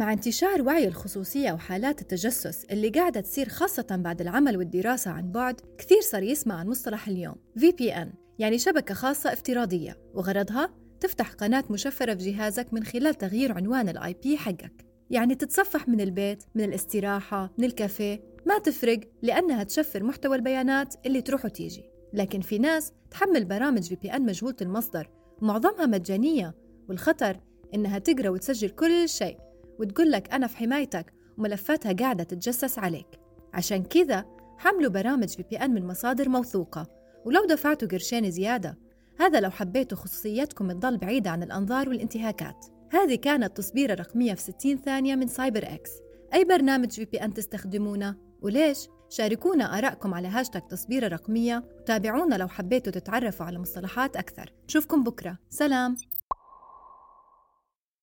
مع انتشار وعي الخصوصية وحالات التجسس اللي قاعدة تصير خاصة بعد العمل والدراسة عن بعد كثير صار يسمع عن مصطلح اليوم VPN يعني شبكة خاصة افتراضية وغرضها تفتح قناة مشفرة في جهازك من خلال تغيير عنوان ال IP حقك. يعني تتصفح من البيت من الاستراحة من الكافيه ما تفرق لأنها تشفر محتوى البيانات اللي تروح وتيجي. لكن في ناس تحمل برامج VPN مجهولة المصدر ومعظمها مجانية والخطر إنها تقرأ وتسجل كل شيء. وتقول لك أنا في حمايتك وملفاتها قاعدة تتجسس عليك. عشان كذا حملوا برامج VPN من مصادر موثوقة. ولو دفعتوا قرشين زيادة هذا لو حبيتوا خصوصيتكم تضل بعيدة عن الأنظار والانتهاكات. هذه كانت تصبيرة رقمية في 60 ثانية من سايبراكس. أي برنامج VPN تستخدمونه؟ وليش؟ شاركونا آرائكم على هاشتاج تصبيرة رقمية وتابعونا لو حبيتوا تتعرفوا على مصطلحات أكثر. نشوفكم بكرة. سلام.